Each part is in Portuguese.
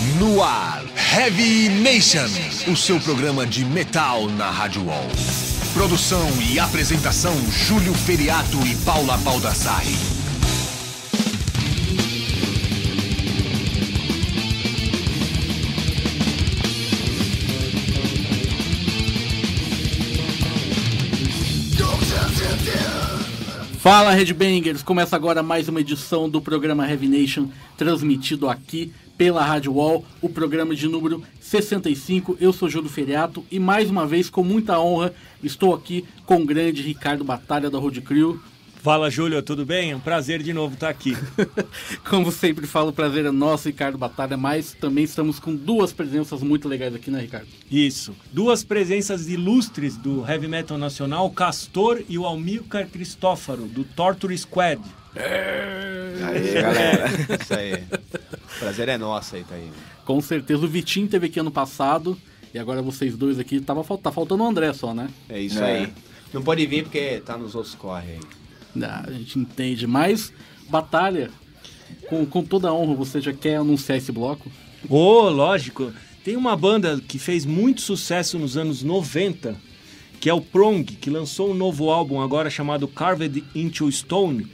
No ar, Heavy Nation, o seu programa de metal na Rádio Wall. Produção e apresentação: Júlio Feriato e Paula Baldassarri. Fala Redbangers, começa agora mais uma edição do programa Heavy Nation, transmitido aqui pela Rádio Wall, o programa de número 65. Eu sou Júlio Feriato e mais uma vez, com muita honra, estou aqui com o grande Ricardo Batalha da Road Crew. Fala, Júlio, tudo bem? É um prazer de novo estar aqui. Como sempre falo, o prazer é nosso, Ricardo Batalha, mas também estamos com duas presenças muito legais aqui, né, Ricardo? Isso. Duas presenças ilustres do heavy metal nacional, o Castor e o Almilcar Cristófaro, do Torture Squad. Aí, galera. Isso aí. O prazer é nosso aí, tá aí. Com certeza. O Vitinho teve aqui ano passado e agora vocês dois aqui. Tava, tá faltando o André só, né? É isso É. aí. Não pode vir porque tá nos outros corre aí. Ah, a gente entende, mas Batalha, com, com toda a honra, você já quer anunciar esse bloco? Ô, lógico. Tem uma banda que fez muito sucesso nos anos 90, que é o Prong, que lançou um novo álbum agora chamado Carved into Stone.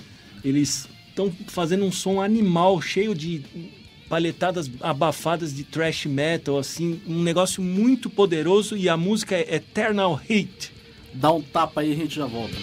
Eles estão fazendo um som animal, cheio de paletadas abafadas de thrash metal, assim, um negócio muito poderoso e a música é Eternal Hate. Dá um tapa aí e a gente já volta.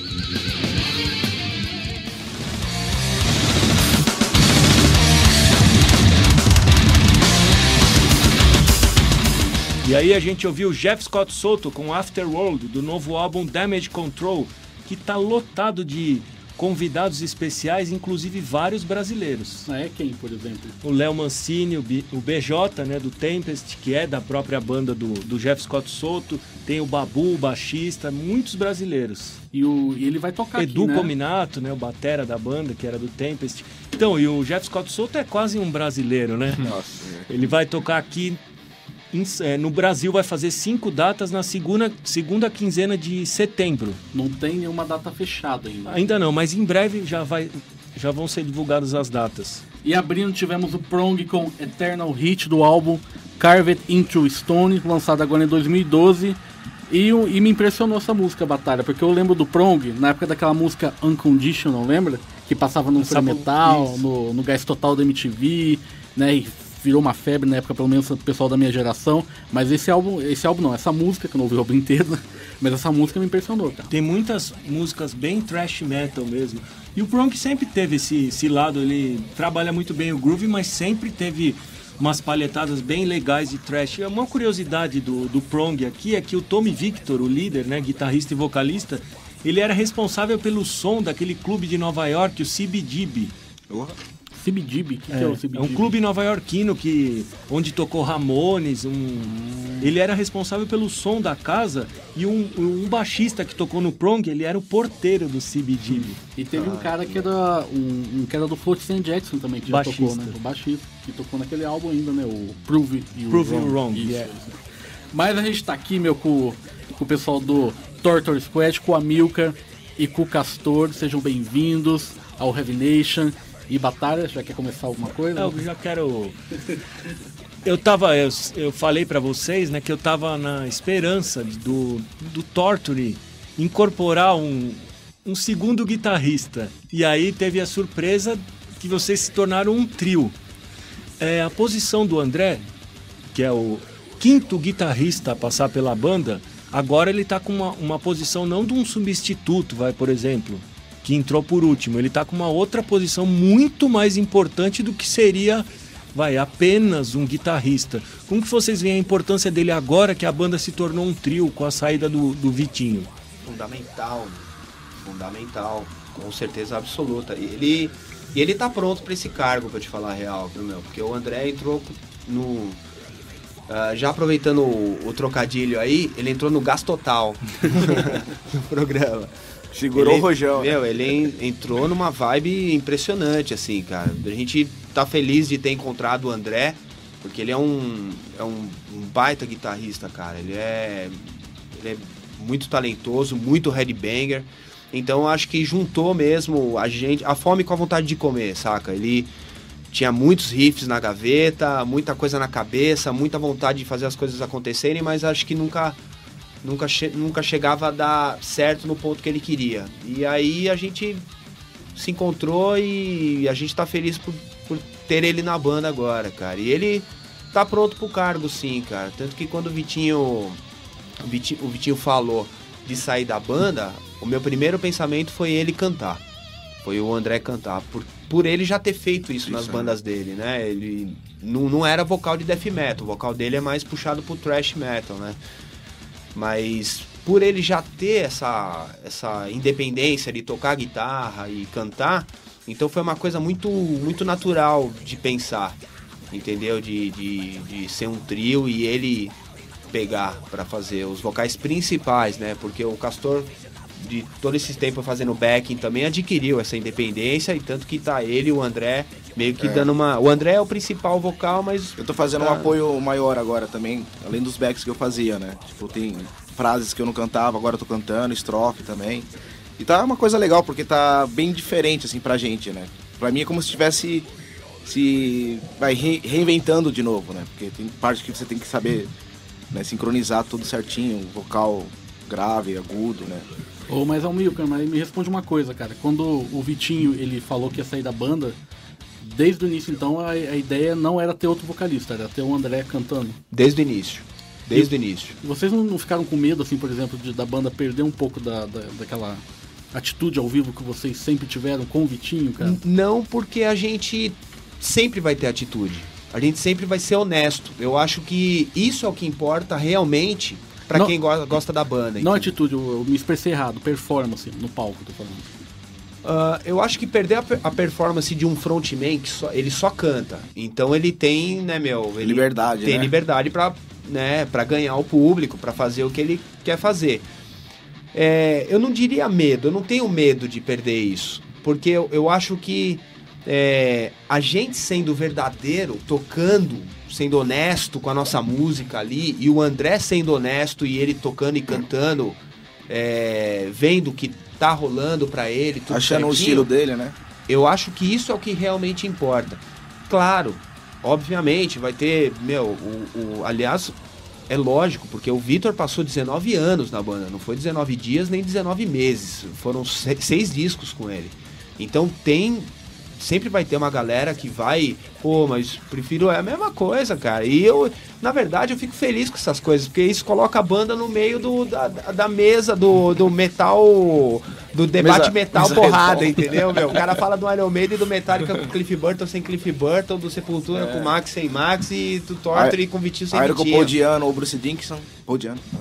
E aí a gente ouviu Jeff Scott Soto com Afterworld, do novo álbum Damage Control, que tá lotado de convidados especiais, inclusive vários brasileiros. Ah, É quem, por exemplo? O Léo Mancini, o, B- o BJ, né, do Tempest, que é da própria banda do, do Jeff Scott Soto, tem o Babu, o baixista, muitos brasileiros. E, o, e ele vai tocar Edu aqui, né? Cominato, né, o batera da banda, que era do Tempest. Então, e o Jeff Scott Soto é quase um brasileiro, né? Nossa. Ele vai tocar aqui em- é, no Brasil, vai fazer cinco datas na segunda, segunda quinzena de setembro. Não tem nenhuma data fechada ainda. Ainda não, mas em breve já, vai, já vão ser divulgadas as datas. E abrindo tivemos o Prong com Eternal Hit do álbum Carved into Stone, lançado agora em 2012. E, e me impressionou essa música, Batalha, porque eu lembro do Prong, na época daquela música Unconditional, lembra? Que passava no Free Metal, isso. no, no Gás Total da MTV, né? E virou uma febre na época, pelo menos o pessoal da minha geração. Mas esse álbum, esse álbum não, essa música, que eu não ouvi o álbum inteiro, né? mas essa música me impressionou, cara. Tem muitas músicas bem thrash metal mesmo. E o Prong sempre teve esse, esse lado, ele trabalha muito bem o groove, mas sempre teve umas palhetadas bem legais de thrash. E Uma curiosidade do, do Prong aqui é que o Tommy Victor, o líder, né, guitarrista e vocalista, ele era responsável pelo som daquele clube de Nova York, o CBGB. CBGB, o que, que é o CBGB? É um clube nova-iorquino que onde tocou Ramones, um, ele era responsável pelo som da casa e um, um baixista que tocou no Prong, ele era o porteiro do CBGB. E teve um cara que era um, um que era do Float Sam Jackson também, que já Baixista. tocou, né? O baixista, que tocou naquele álbum ainda, né? O Prove You Prove Wrong. Wrong, Isso, yeah. isso. Mas a gente tá aqui, meu, com, com o pessoal do Torture Squad, com a Milka e com o Castor. Sejam bem-vindos ao Heavy Nation. E Batalha, já quer começar alguma coisa? Eu já quero eu tava eu, eu falei pra vocês, né, que eu tava na esperança do do Torture incorporar um um segundo guitarrista. E aí teve a surpresa que vocês se tornaram um trio. É, a posição do André, que é o quinto guitarrista a passar pela banda, agora ele tá com uma, uma posição não de um substituto, vai, por exemplo, que entrou por último. Ele tá com uma outra posição muito mais importante do que seria, vai, apenas um guitarrista. Como que vocês veem a importância dele agora que a banda se tornou um trio com a saída do, do Vitinho? Fundamental. Fundamental. Com certeza absoluta. E ele, ele tá pronto pra esse cargo, pra te falar a real, viu, meu? Porque o André entrou no. ah, já aproveitando o, o trocadilho aí, ele entrou no gás total no programa. Segurou Ele- o rojão. né? Meu, ele en- entrou numa vibe impressionante, assim, cara. A gente tá feliz de ter encontrado o André, porque ele é um, é um, um baita guitarrista, cara. Ele é, ele é muito talentoso, muito headbanger. Então acho que juntou mesmo a gente, a fome com a vontade de comer, saca? Ele tinha muitos riffs na gaveta, muita coisa na cabeça, muita vontade de fazer as coisas acontecerem, mas acho que nunca nunca, che nunca chegava a dar certo no ponto que ele queria. E aí a gente se encontrou e a gente tá feliz por, por ter ele na banda agora, cara. E ele tá pronto pro cargo, sim, cara. Tanto que quando o Vitinho, o Vitinho, o Vitinho falou de sair da banda, o meu primeiro pensamento foi ele cantar. Foi o André cantar. Por, por ele já ter feito isso, isso nas é. bandas dele, né? Ele não, não era vocal de death metal. O vocal dele é mais puxado pro thrash metal, né? Mas por ele já ter essa, essa independência de tocar guitarra e cantar, então foi uma coisa muito, muito natural de pensar, entendeu? De, de, de ser um trio e ele pegar para fazer os vocais principais, né? Porque o Castor de todo esse tempo fazendo backing também adquiriu essa independência e tanto que tá ele e o André meio que é. dando uma. O André é o principal vocal, mas. Eu tô fazendo tá... um apoio maior agora também, além dos backs que eu fazia, né? Tipo, tem frases que eu não cantava, agora eu tô cantando, estrofe também. E tá uma coisa legal, porque tá bem diferente, assim, pra gente, né? Pra mim é como se estivesse se vai re reinventando de novo, né? Porque tem parte que você tem que saber né, sincronizar tudo certinho, vocal grave, agudo, né? Ô, mas Almilcar, mas me responde uma coisa, cara. Quando o Vitinho ele falou que ia sair da banda, desde o início então a, a ideia não era ter outro vocalista, era ter o André cantando. Desde o início. Desde e, o início. Vocês não, não, ficaram com medo, assim, por exemplo, de, da banda perder um pouco da, da, daquela atitude ao vivo que vocês sempre tiveram com o Vitinho, cara? Não, porque a gente sempre vai ter atitude. A gente sempre vai ser honesto. Eu acho que isso é o que importa realmente para quem go gosta da banda. Não atitude, eu, eu, me expressei errado, performance no palco, tô falando. Uh, eu acho que perder a, a, performance de um frontman que só, ele só canta. Então ele tem, né, meu, ele liberdade, tem né? liberdade para, né, para ganhar o público, para fazer o que ele quer fazer. É, eu não diria medo, eu não tenho medo de perder isso, porque eu, eu acho que é, a gente sendo verdadeiro, tocando, sendo honesto com a nossa música ali, e o André sendo honesto e ele tocando e cantando, é, vendo o que tá rolando para ele, tudo achando certinho, o estilo dele, né? Eu acho que isso é o que realmente importa. Claro, obviamente vai ter, meu, o, o aliás, é lógico, porque o Vitor passou 19 anos na banda, não foi 19 dias nem 19 meses, foram seis discos com ele. Então tem sempre vai ter uma galera que vai, pô, mas prefiro é a mesma coisa, cara. E eu, na verdade, eu fico feliz com essas coisas, porque isso coloca a banda no meio do, da, da mesa do, do metal, do debate metal porrada, entendeu, meu? O cara fala do Iron Maiden e do Metallica com Cliff Burton sem Cliff Burton, do Sepultura é. com Max sem Max e do Torture com Vitinho sem Iron Vitinho. com Podiano ou Bruce Dickinson, Podiano. Né?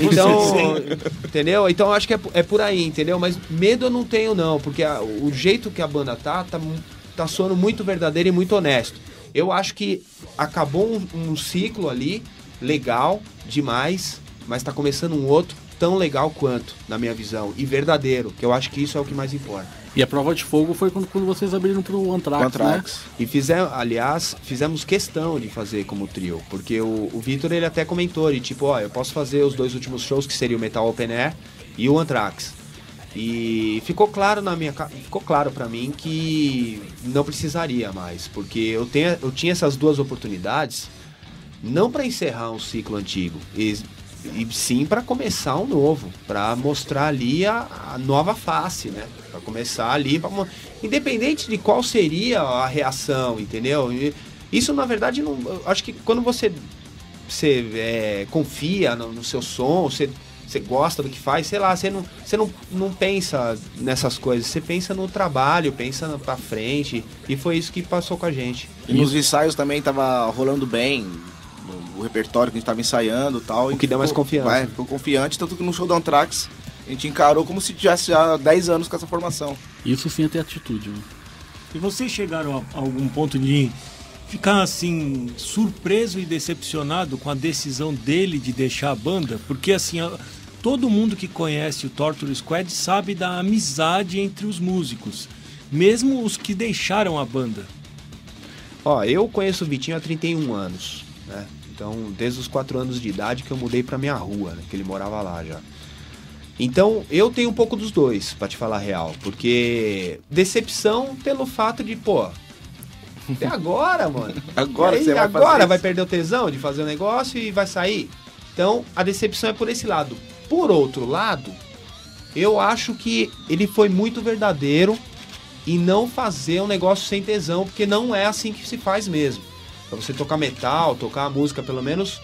Então, entendeu? Então acho que é, é por aí, entendeu? Mas medo eu não tenho não, porque a, o jeito que a banda tá, tá, tá soando muito verdadeiro e muito honesto. Eu acho que acabou um, um ciclo ali, legal, demais, mas tá começando um outro tão legal quanto, na minha visão, e verdadeiro, que eu acho que isso é o que mais importa. E a prova de fogo foi quando, quando vocês abriram pro Anthrax, Anthrax. Né? E fizemos, aliás, fizemos questão de fazer como trio, porque o, o Vitor ele até comentou, de tipo, ó, eu posso fazer os dois últimos shows, que seria o Metal Open Air e o Anthrax. E ficou claro na minha ficou claro para mim que não precisaria mais, porque eu tenho eu tinha essas duas oportunidades não para encerrar um ciclo antigo, e, e sim para começar um novo, para mostrar ali a, a nova face, né? para começar ali, pra, independente de qual seria a reação, entendeu? Isso na verdade não, acho que quando você você é, confia no, no, seu som, você, você gosta do que faz, sei lá, você não, você não, não pensa nessas coisas, você pensa no trabalho, pensa para frente, e foi isso que passou com a gente. E nos ensaios também tava rolando bem, o repertório que a gente tava ensaiando e tal. O que deu mais confiança. Vai, ficou confiante, tanto que no show do Anthrax a gente encarou como se tivesse já 10 anos com essa formação. Isso sim é ter atitude. Né? E vocês chegaram a algum ponto de ficar assim surpreso e decepcionado com a decisão dele de deixar a banda? Porque assim, todo mundo que conhece o Torture Squad sabe da amizade entre os músicos, mesmo os que deixaram a banda. Ó, eu conheço o Vitinho há 31 anos, né? Então, desde os 4 anos de idade que eu mudei pra minha rua, né? Que ele morava lá já. Então, eu tenho um pouco dos dois, para te falar a real. Porque decepção pelo fato de, pô, Até agora, mano. Agora aí, você vai agora vai perder o tesão de fazer o negócio e vai sair. Então, a decepção é por esse lado. Por outro lado, eu acho que ele foi muito verdadeiro e não fazer um negócio sem tesão, porque não é assim que se faz mesmo. Pra você tocar metal, tocar música pelo menos.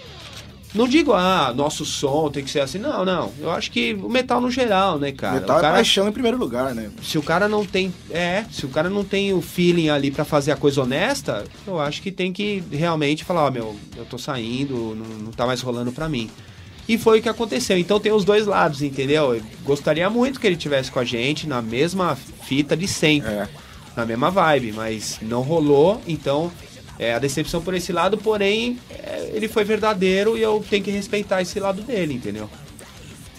Não digo, ah, nosso som tem que ser assim. Não, não. Eu acho que o metal no geral, né, cara? Metal o cara é paixão em primeiro lugar, né? se o cara não tem. É, se o cara não tem o feeling ali pra fazer a coisa honesta, eu acho que tem que realmente falar, ó, meu, eu tô saindo, não, não tá mais rolando pra mim. E foi o que aconteceu. Então tem os dois lados, entendeu? Eu gostaria muito que ele tivesse com a gente na mesma fita de sempre, É. na mesma vibe, mas não rolou, então é a decepção por esse lado, porém é, ele foi verdadeiro e eu tenho que respeitar esse lado dele, entendeu?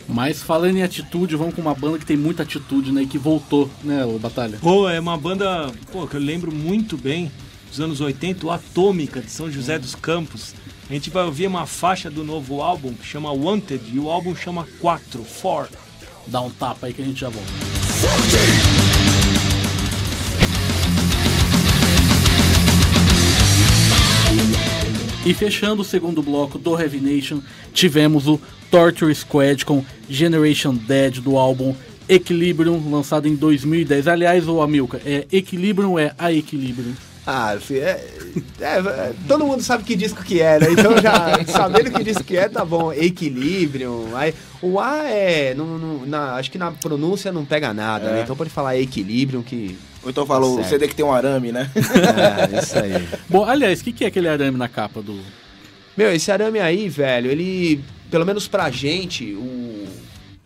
Mas falando em atitude, vamos com uma banda que tem muita atitude, né? E que voltou, né, o Batalha? Pô, é uma banda pô, que eu lembro muito bem dos anos 80, o Atômica, de São José dos Campos. A gente vai ouvir uma faixa do novo álbum que chama Wanted e o álbum chama 4, 4. Dá um tapa aí que a gente já volta. E fechando o segundo bloco do Heavy Nation, tivemos o Torture Squad com Generation Dead do álbum Equilibrium, lançado em 2010. Aliás, o Amilcar, é Equilibrium ou é A Equilibrium? Ah, fi- é, é, é, todo mundo sabe que disco que é, né? Então já sabendo que disco que é, tá bom. Equilibrium. Aí, o A é. Não, não- na- acho que na pronúncia não pega nada, É. né? Então pode falar Equilibrium que. Ou então falou, Tá o certo. CD que tem um arame, né? É, isso aí. Bom, aliás, o que, que é aquele arame na capa do. Meu, esse arame aí, velho, ele. Pelo menos pra gente, o,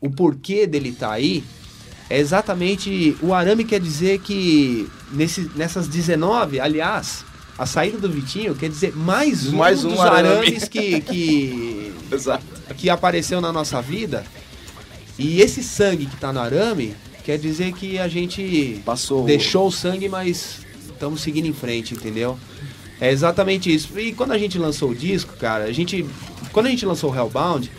o porquê dele tá aí é exatamente. O arame quer dizer que nesse, nessas 19, aliás, a saída do Vitinho quer dizer mais um, Mais um dos arame. arames que, que, Exato. que apareceu na nossa vida. E esse sangue que tá no arame quer dizer que a gente Passou. deixou o sangue, mas estamos seguindo em frente, entendeu? É exatamente isso. E quando a gente lançou o disco, cara, a gente. Quando a gente lançou o Hellbound,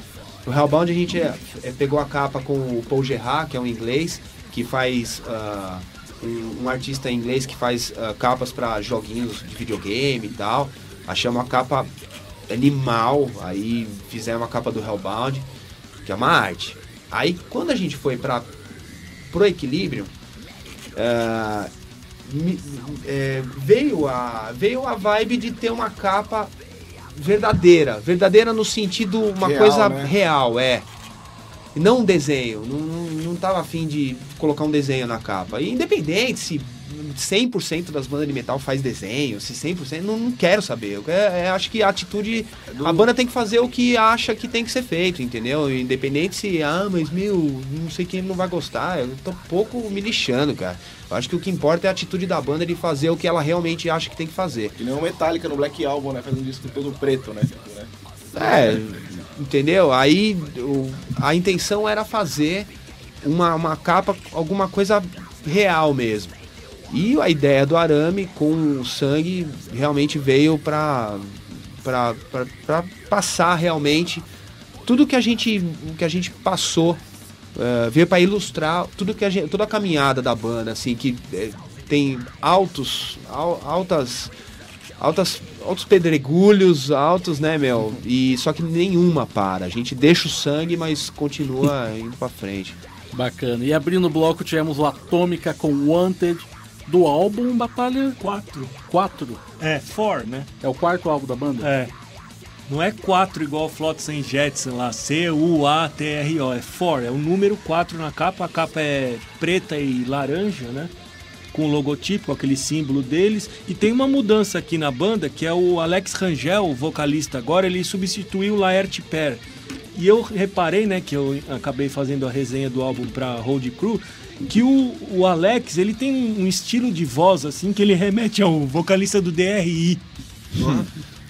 o Hellbound a gente é, é, pegou a capa com o Paul Gerard, que é um inglês, que faz. ah, um, um artista inglês que faz ah, capas para joguinhos de videogame e tal. Achamos a capa animal, aí fizemos a capa do Hellbound, que é uma arte. Aí quando a gente foi para pro equilíbrio, ah, me- é, veio, a, veio a vibe de ter uma capa verdadeira. Verdadeira no sentido uma Real, coisa né? real, é. Não um desenho. Não, não, não tava afim de colocar um desenho na capa. E independente se 100% das bandas de metal faz desenho, se 100%, não, não quero saber. Eu quero- é, acho que a atitude. A banda tem que fazer o que acha que tem que ser feito, entendeu? Independente se, ah, mas meu, não sei quem não vai gostar. Eu tô pouco me lixando, cara. Eu acho que o que importa é a atitude da banda de fazer o que ela realmente acha que tem que fazer. Que nem o Metallica no Black Album, né? Faz um disco todo preto, né? É, entendeu? Aí o- a intenção era fazer uma, uma capa, alguma coisa real mesmo. E a ideia do arame com o sangue realmente veio pra passar realmente tudo que a gente, que a gente passou. eh, veio pra ilustrar tudo que a gente, toda a caminhada da banda, assim, que eh, tem altos, al- altas altas, altos pedregulhos, altos, né, meu? E só que nenhuma para. A gente deixa o sangue, mas continua indo pra frente. Bacana. E abrindo o bloco tivemos o Atômica com Wanted do álbum Batalha 4. 4. É, 4, né? É o quarto álbum da banda? É. Não é 4 igual Flotsam Jetson lá, C-U-A-T-R-O, é 4, é o número 4 na capa, a capa é preta e laranja, né? Com o logotipo, aquele símbolo deles. E tem uma mudança aqui na banda, que é o Alex Rangel, o vocalista agora, ele substituiu o Laerte Per. E eu reparei, né, que eu acabei fazendo a resenha do álbum pra Road Crew, que o, o Alex, ele tem um estilo de voz, assim, que ele remete ao vocalista do DRI.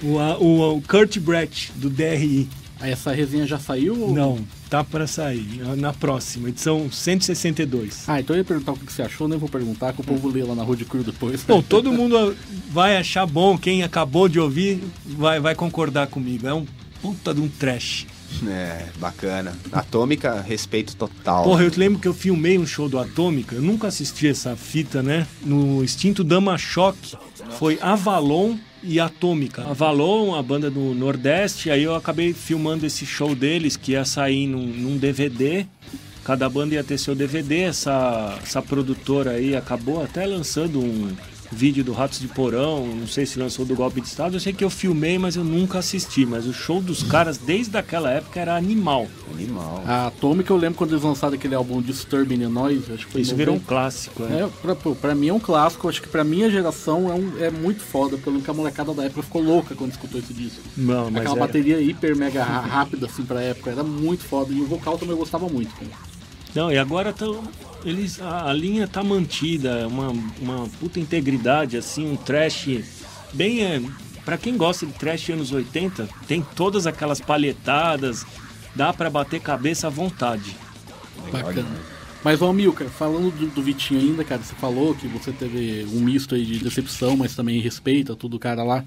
O, o, o Kurt Brett, do DRI. Aí Essa resenha já saiu? ou- Não, tá pra sair. Na próxima, edição 162. Ah, então eu ia perguntar o que você achou, nem vou perguntar, que o povo lê lá na Road Crew depois. Bom, todo mundo vai achar bom, quem acabou de ouvir vai, vai concordar comigo. É um puta de um trash. É, bacana. Atômica, respeito total. Porra, eu lembro que eu filmei um show do Atômica, eu nunca assisti essa fita, né? No extinto Dama Choque, foi Avalon e Atômica. Avalon, a banda do Nordeste, aí eu acabei filmando esse show deles, que ia sair num, num DVD. Cada banda ia ter seu DVD. Essa, essa produtora aí acabou até lançando um, vídeo do Ratos de Porão, não sei se lançou do Golpe de Estado, eu sei que eu filmei, mas eu nunca assisti. Mas o show dos caras desde aquela época era animal. Animal. A Atomic eu lembro quando eles lançaram aquele álbum Disturbing the Noise, acho que foi Isso virou um 90. clássico, né? É, pra, mim é um clássico, acho que pra minha geração é, um, é muito foda, lembro que a molecada da época ficou louca quando escutou esse disco. Não, mas Aquela era- bateria hiper mega rápida assim pra época, era muito foda. E o vocal também eu gostava muito. cara. Não, e agora tão, eles, a, a linha tá mantida, uma, uma puta integridade, assim, um trash bem. É, pra quem gosta de trash anos 80, tem todas aquelas palhetadas, dá pra bater cabeça à vontade. Bacana. Mas, ô Milka, falando do, do Vitinho ainda, cara, você falou que você teve um misto aí de decepção, mas também respeita tudo o cara lá.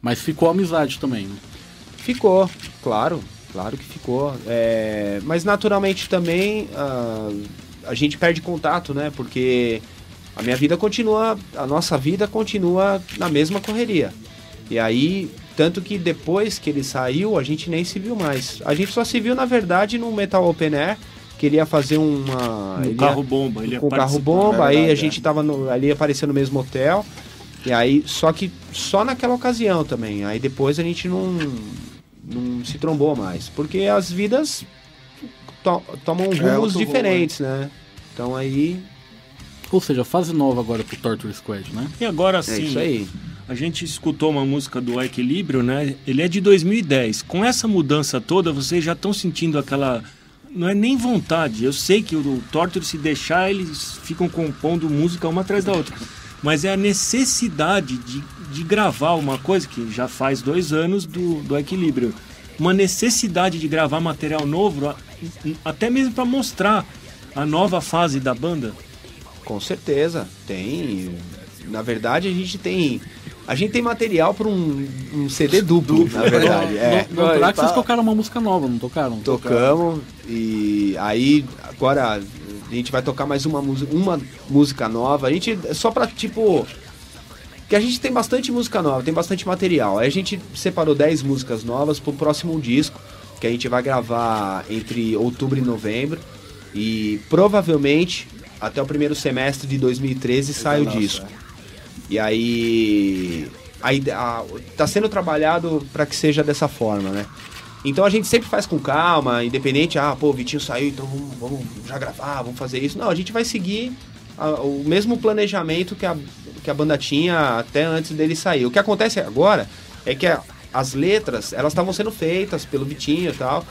Mas ficou amizade também, né? Ficou, claro, claro que ficou. É, mas naturalmente também ah, a gente perde contato, né? Porque a minha vida continua, a nossa vida continua na mesma correria. E aí, tanto que depois que ele saiu, a gente nem se viu mais. A gente só se viu, na verdade, no Metal Open Air, que ele ia fazer uma. No ele ia- carro bomba, ele ia com carro bomba, é aí a verdade, gente tava no, ali apareceu no mesmo hotel. E aí, só que só naquela ocasião também. Aí depois a gente não, não se trombou mais. Porque as vidas to- tomam rumos rumo, diferentes, né? Então aí. Ou seja, fase nova agora pro Torture Squad, né? E agora É sim, isso aí. a gente escutou uma música do Equilíbrio, né? Ele é de 2010. Com essa mudança toda, vocês já estão sentindo aquela. Não é nem vontade. Eu sei que o Torture, se deixar, eles ficam compondo música uma atrás da outra. Mas é a necessidade de, de gravar uma coisa que já faz dois anos do, do Equilíbrio. Uma necessidade de gravar material novo, até mesmo para mostrar a nova fase da banda. Com certeza. Tem. Na verdade, a gente tem. A gente tem material para um, um CD duplo, na verdade. É. No, no track tá- vocês tocaram uma música nova, não tocaram? Tocamos e aí agora a gente vai tocar mais uma música, uma música nova. A gente só pra tipo que a gente tem bastante música nova, tem bastante material. Aí a gente separou 10 músicas novas pro próximo disco, que a gente vai gravar entre outubro e novembro e provavelmente até o primeiro semestre de 2013 sai o nossa, disco. E aí, aí a, tá sendo trabalhado para que seja dessa forma, né? Então a gente sempre faz com calma, independente, ah, pô, o Vitinho saiu, então vamos, vamos já gravar, vamos fazer isso. Não, a gente vai seguir a- o mesmo planejamento que a, que a banda tinha até antes dele sair. O que acontece agora é que a- as letras, elas estavam sendo feitas pelo Vitinho e tal,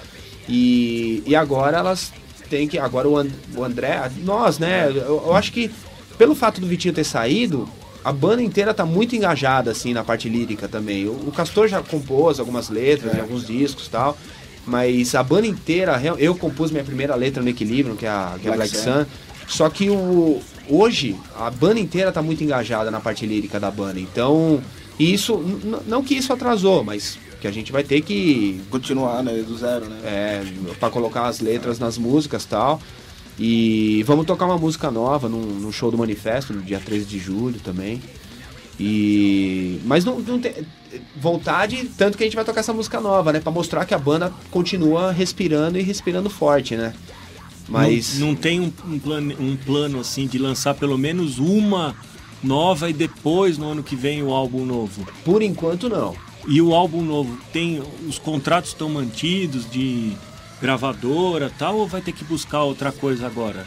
e, e agora elas têm que, agora o, And- o André, nós, né, eu, eu acho que pelo fato do Vitinho ter saído, a banda inteira tá muito engajada, assim, na parte lírica também. O, o Castor já compôs algumas letras em alguns discos e tal. Mas a banda inteira, eu compus minha primeira letra no Equilíbrio, que é a, que é Black Black. Sun. Só que o, hoje, a banda inteira tá muito engajada na parte lírica da banda. Então, isso, não que isso atrasou, mas que a gente vai ter que Continuar, né? Do zero, né? é, para colocar as letras nas músicas e tal. E vamos tocar uma música nova no, no show do Manifesto, no dia 13 de julho também. E mas não, não tem vontade, tanto que a gente vai tocar essa música nova, né, Pra mostrar que a banda continua respirando e respirando forte, né? Mas Não, não tem um, um plano, um plano assim de lançar pelo menos uma nova e depois no ano que vem o álbum novo. por enquanto não. E o álbum novo tem os contratos estão mantidos de gravadora tal ou vai ter que buscar outra coisa agora?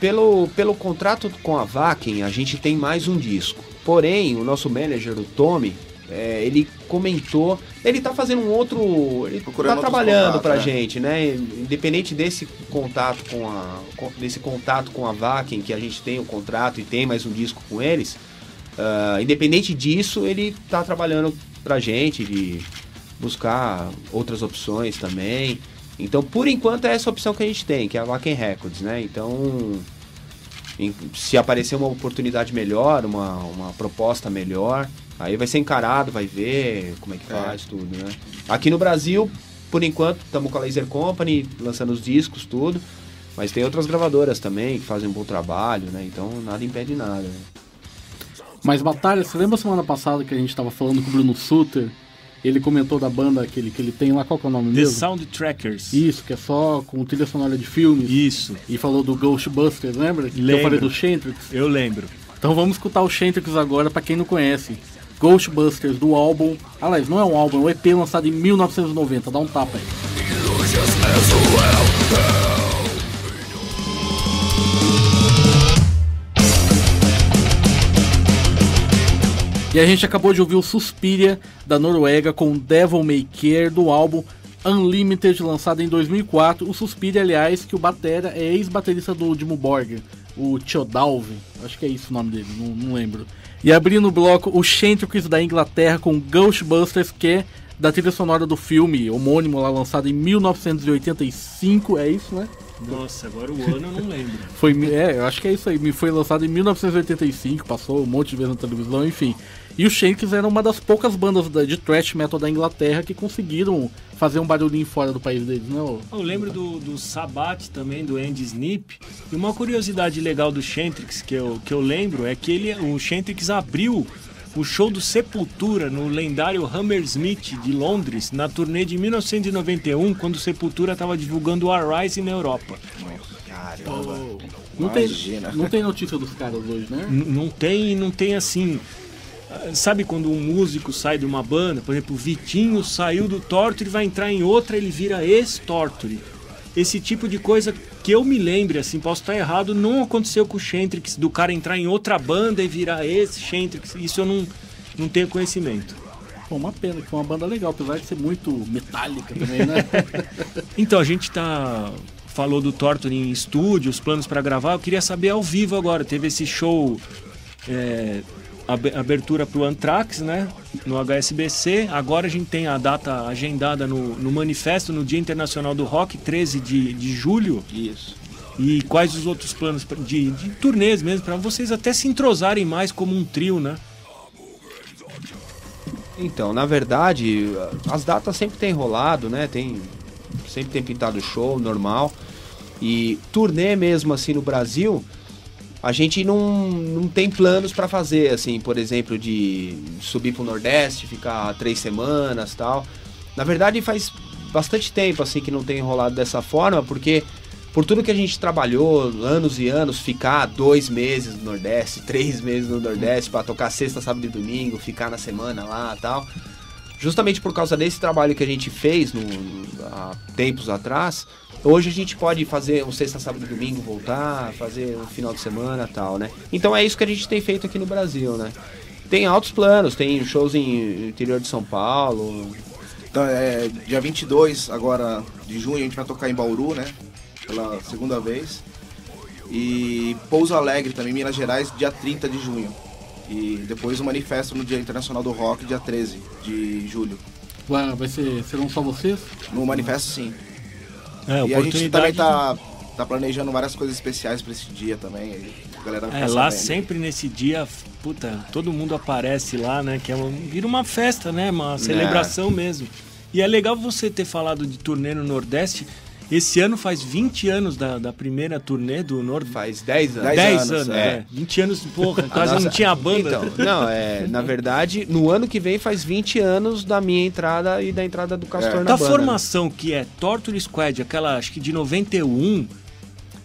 Pelo, pelo contrato com a Vakin, a gente tem mais um disco. Porém, o nosso manager, o Tommy, é, ele comentou. Ele tá fazendo um outro. Ele Procurando tá trabalhando contatos, pra né? gente, né? Independente desse contato com a. desse contato com a Vakin, que a gente tem o contrato e tem mais um disco com eles. ah, independente disso, ele tá trabalhando pra gente de buscar outras opções também. Então, por enquanto, é essa opção que a gente tem, que é a Vakin Records, né? Então, se aparecer uma oportunidade melhor, uma, uma proposta melhor, aí vai ser encarado, vai ver como é que faz tudo, né? Aqui no Brasil, por enquanto, estamos com a Laser Company lançando os discos, tudo. Mas tem outras gravadoras também que fazem um bom trabalho, né? Então nada impede nada. né? Mas Batalha, você lembra semana passada que a gente tava falando com o Bruno Suter? Ele comentou da banda que ele, que ele tem lá, qual que é o nome The mesmo? Soundtrackers. Isso, que é só com trilha sonora de filmes. Isso, E falou do Ghostbusters, lembra? Que eu Lembro. falei do Shentrix. eu lembro. Então vamos escutar o Shentrix agora, pra quem não conhece. Ghostbusters do álbum. Aliás, não é um álbum, é um EP lançado em 1990. Dá um tapa aí. E a gente acabou de ouvir o Suspiria da Noruega com Devil May Care do álbum Unlimited, lançado em 2004. O Suspiria, aliás, que o Batera é ex-baterista do Dimo Borger, o Theodalve, acho que é isso o nome dele, não, não lembro. E abrindo o bloco, o Shentrix da Inglaterra com Ghostbusters, que é da trilha sonora do filme homônimo lá lançado em 1985, é isso, né? Nossa, agora o ano eu não lembro. Foi, é, eu acho que é isso aí. Foi lançado em 1985, passou um monte de vezes na televisão, enfim. E o Shanks era uma das poucas bandas da- de thrash metal da Inglaterra que conseguiram fazer um barulhinho fora do país deles, né? Eu lembro do, do Sabat também, do Andy Snip. E uma curiosidade legal do Shentrix que eu, que eu lembro é que ele, o Shentrix abriu o show do Sepultura no lendário Hammersmith de Londres na turnê de 1991, quando o Sepultura estava divulgando o Arise na Europa. Caramba. Não tem, não tem notícia dos caras hoje, né? N- não tem, não tem assim. Sabe quando um músico sai de uma banda, por exemplo, o Vitinho saiu do Torture e vai entrar em outra, ele vira ex-Torture. Esse tipo de coisa que eu me lembre, assim, posso estar errado, não aconteceu com o Shentrix, do cara entrar em outra banda e virar ex-Shentrix. Isso eu não, não tenho conhecimento. Pô, uma pena, que foi uma banda legal, apesar de ser muito metálica também, né? Então, a gente tá. Falou do Torture em estúdio, os planos para gravar. Eu queria saber ao vivo agora. Teve esse show. é, ab- abertura pro Anthrax, né? No HSBC. Agora a gente tem a data agendada no, no manifesto, no Dia Internacional do Rock, 13 de, de julho. Isso. E quais os outros planos de, de turnês mesmo, para vocês até se entrosarem mais como um trio, né? Então, na verdade, as datas sempre tem rolado, né? Tem sempre tem pintado show normal. E turnê mesmo assim no Brasil, a gente não, não tem planos pra fazer, assim, por exemplo, de subir pro Nordeste, ficar três semanas tal. Na verdade, faz bastante tempo assim que não tem rolado dessa forma, porque por tudo que a gente trabalhou anos e anos, ficar dois meses no Nordeste, três meses no Nordeste pra tocar sexta, sábado e domingo, ficar na semana lá tal. Justamente por causa desse trabalho que a gente fez no, há tempos atrás, hoje a gente pode fazer um sexta, sábado e domingo, voltar, fazer um final de semana tal, né? Então é isso que a gente tem feito aqui no Brasil, né? Tem altos planos, tem shows em interior de São Paulo, Então, é, dia 22 agora de junho a gente vai tocar em Bauru, né? Pela segunda vez. E Pouso Alegre também, Minas Gerais, dia 30 de junho. E depois o manifesto no Dia Internacional do Rock, dia 13 de julho. Vai, vai ser, serão só vocês? No manifesto, sim. É, e a gente também tá, tá planejando várias coisas especiais pra esse dia também. É, lá sabendo. sempre nesse dia, puta, todo mundo aparece lá, né? Que é uma, vira uma festa, né? Uma celebração mesmo. E é legal você ter falado de turnê no Nordeste. Esse ano faz 20 anos da, da primeira turnê do Nordeste. faz 10 anos. 10 10 anos, anos, é. é. 20 anos, porra, quase nossa- não tinha banda. Então, não, é, na verdade, no ano que vem faz 20 anos da minha entrada e da entrada do Castor É. na da banda. formação que é Torture Squad, aquela acho que de 91,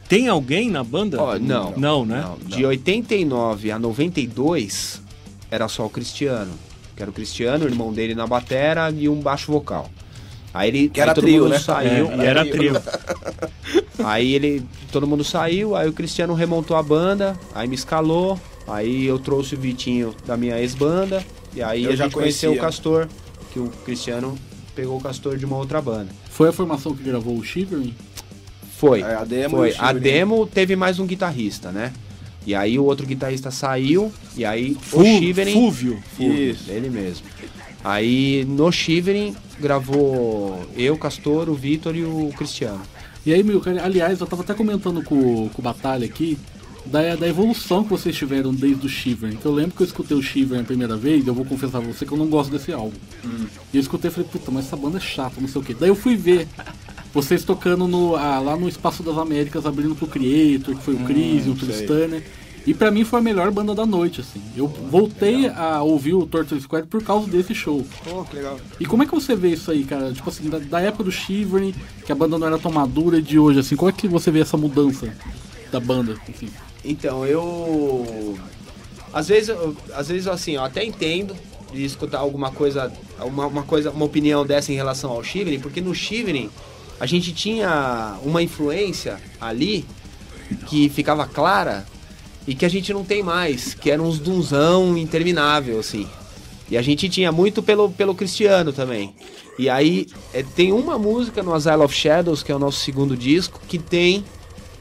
tem alguém na banda? Ó, não. Não, né? Não, De 89 a 92 era só o Cristiano. Que era o Cristiano, o irmão dele na batera e um baixo vocal. Aí ele Que era aí todo trio, mundo né? saiu. É, e era trio. Aí ele. Todo mundo saiu, aí o Cristiano remontou a banda, aí me escalou, aí eu trouxe o Vitinho da minha ex-banda, e aí Eu a já gente conheceu o. Castor, que o Cristiano pegou o Castor de uma outra banda. Foi a formação que gravou o Shivering? Foi. É, a demo Foi. A demo teve mais um guitarrista, né? E aí o outro guitarrista saiu, e aí Fu- o Shivering. Fúvio. Fúvio, Isso. ele mesmo. Aí no Shivering gravou eu, Castor, o Vitor e o Cristiano. E aí, meu, cara, aliás, eu tava até comentando com, com o Batalha aqui da, da evolução que vocês tiveram desde o Shivering. Que eu lembro que eu escutei o Shivering a primeira vez, e eu vou confessar pra você que eu não gosto desse álbum. E eu escutei e falei, puta, mas essa banda é chata, não sei o quê. Daí eu fui ver vocês tocando no, ah, lá no Espaço das Américas, abrindo pro Creator, que foi o Chris e o sei. E pra mim foi a melhor banda da noite, assim. Eu voltei a ouvir o Torture Squad por causa desse show. Pô, que legal. E como é que você vê isso aí, cara? Tipo assim, da, da época do Shivering, que a banda não era tão madura, de hoje, assim, como é que você vê essa mudança da banda? Assim? Então, eu. Às vezes, eu- às vezes assim, eu até entendo de escutar alguma coisa, uma, uma coisa, uma opinião dessa em relação ao Shivering, porque no Shivering a gente tinha uma influência ali que ficava clara e que a gente não tem mais, que era uns dunzão interminável, assim. E a gente tinha muito pelo, pelo Cristiano também. E aí é, tem uma música no Asylum of Shadows, que é o nosso segundo disco, que tem